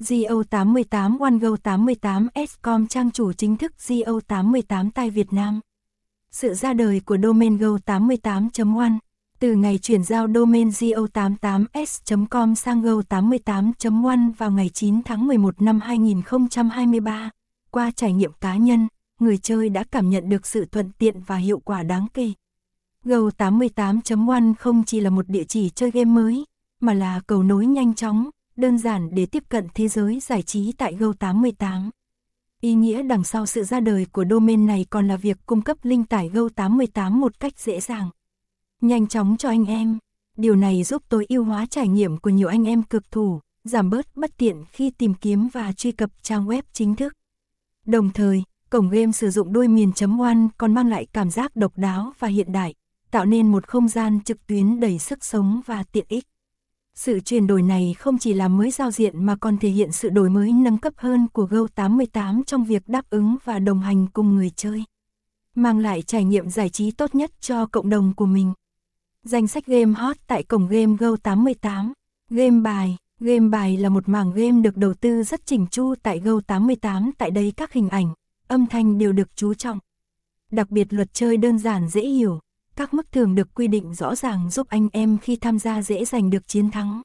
GO88 OneGo88S.com trang chủ chính thức GO88 tại Việt Nam. Sự ra đời của domain Go88.one từ ngày chuyển giao domain go88s.com sang go88.one vào ngày 9 tháng 11 năm 2023, qua trải nghiệm cá nhân, người chơi đã cảm nhận được sự thuận tiện và hiệu quả đáng kể. Go88.one không chỉ là một địa chỉ chơi game mới, mà là cầu nối nhanh chóng, đơn giản để tiếp cận thế giới giải trí tại Go88. Ý nghĩa đằng sau sự ra đời của domain này còn là việc cung cấp link tải Go88 một cách dễ dàng. Nhanh chóng cho anh em. Điều này giúp tối ưu hóa trải nghiệm của nhiều anh em cực thủ, giảm bớt bất tiện khi tìm kiếm và truy cập trang web chính thức. Đồng thời, cổng game sử dụng đôi miền chấm oan còn mang lại cảm giác độc đáo và hiện đại, tạo nên một không gian trực tuyến đầy sức sống và tiện ích. Sự chuyển đổi này không chỉ là mới giao diện mà còn thể hiện sự đổi mới nâng cấp hơn của Go88 trong việc đáp ứng và đồng hành cùng người chơi. Mang lại trải nghiệm giải trí tốt nhất cho cộng đồng của mình. Danh sách game hot tại cổng game Go88. Game bài Game bài là một mảng game được đầu tư rất chỉnh chu tại Go88 tại đây các hình ảnh, âm thanh đều được chú trọng. Đặc biệt luật chơi đơn giản dễ hiểu, các mức thưởng được quy định rõ ràng giúp anh em khi tham gia dễ giành được chiến thắng.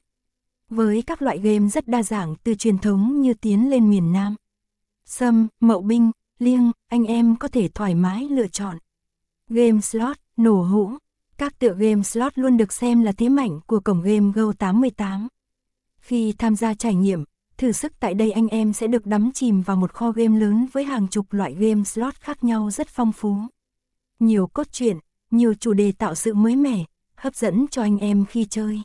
Với các loại game rất đa dạng từ truyền thống như tiến lên miền Nam. Sâm, mậu binh, liêng, anh em có thể thoải mái lựa chọn. Game slot, nổ hũ, các tựa game slot luôn được xem là thế mạnh của cổng game Go88. Khi tham gia trải nghiệm, thử sức tại đây anh em sẽ được đắm chìm vào một kho game lớn với hàng chục loại game slot khác nhau rất phong phú. Nhiều cốt truyện, nhiều chủ đề tạo sự mới mẻ, hấp dẫn cho anh em khi chơi.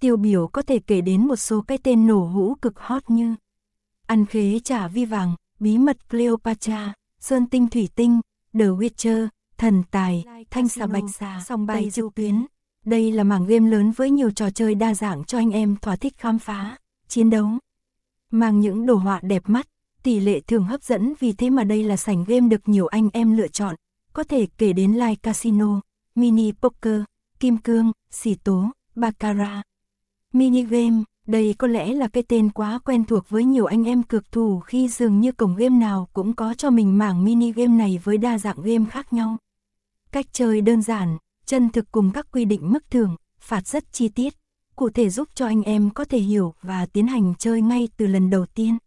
Tiêu biểu có thể kể đến một số cái tên nổ hũ cực hot như Ăn khế trả vi vàng, Bí mật Cleopatra, Sơn tinh thủy tinh, The Witcher, Thần tài, Thanh xà bạch xà, song bay trực tuyến. Đây là mảng game lớn với nhiều trò chơi đa dạng cho anh em thỏa thích khám phá, chiến đấu. Mang những đồ họa đẹp mắt, tỷ lệ thường hấp dẫn vì thế mà đây là sảnh game được nhiều anh em lựa chọn, có thể kể đến live casino, mini poker, kim cương, xì tố, baccarat. Mini game, đây có lẽ là cái tên quá quen thuộc với nhiều anh em cược thủ khi dường như cổng game nào cũng có cho mình mảng mini game này với đa dạng game khác nhau. Cách chơi đơn giản, chân thực cùng các quy định mức thưởng, phạt rất chi tiết, cụ thể giúp cho anh em có thể hiểu và tiến hành chơi ngay từ lần đầu tiên.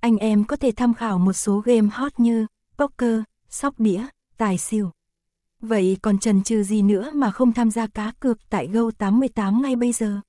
Anh em có thể tham khảo một số game hot như poker, sóc đĩa, tài xỉu. Vậy còn trần trừ gì nữa mà không tham gia cá cược tại Go88 ngay bây giờ?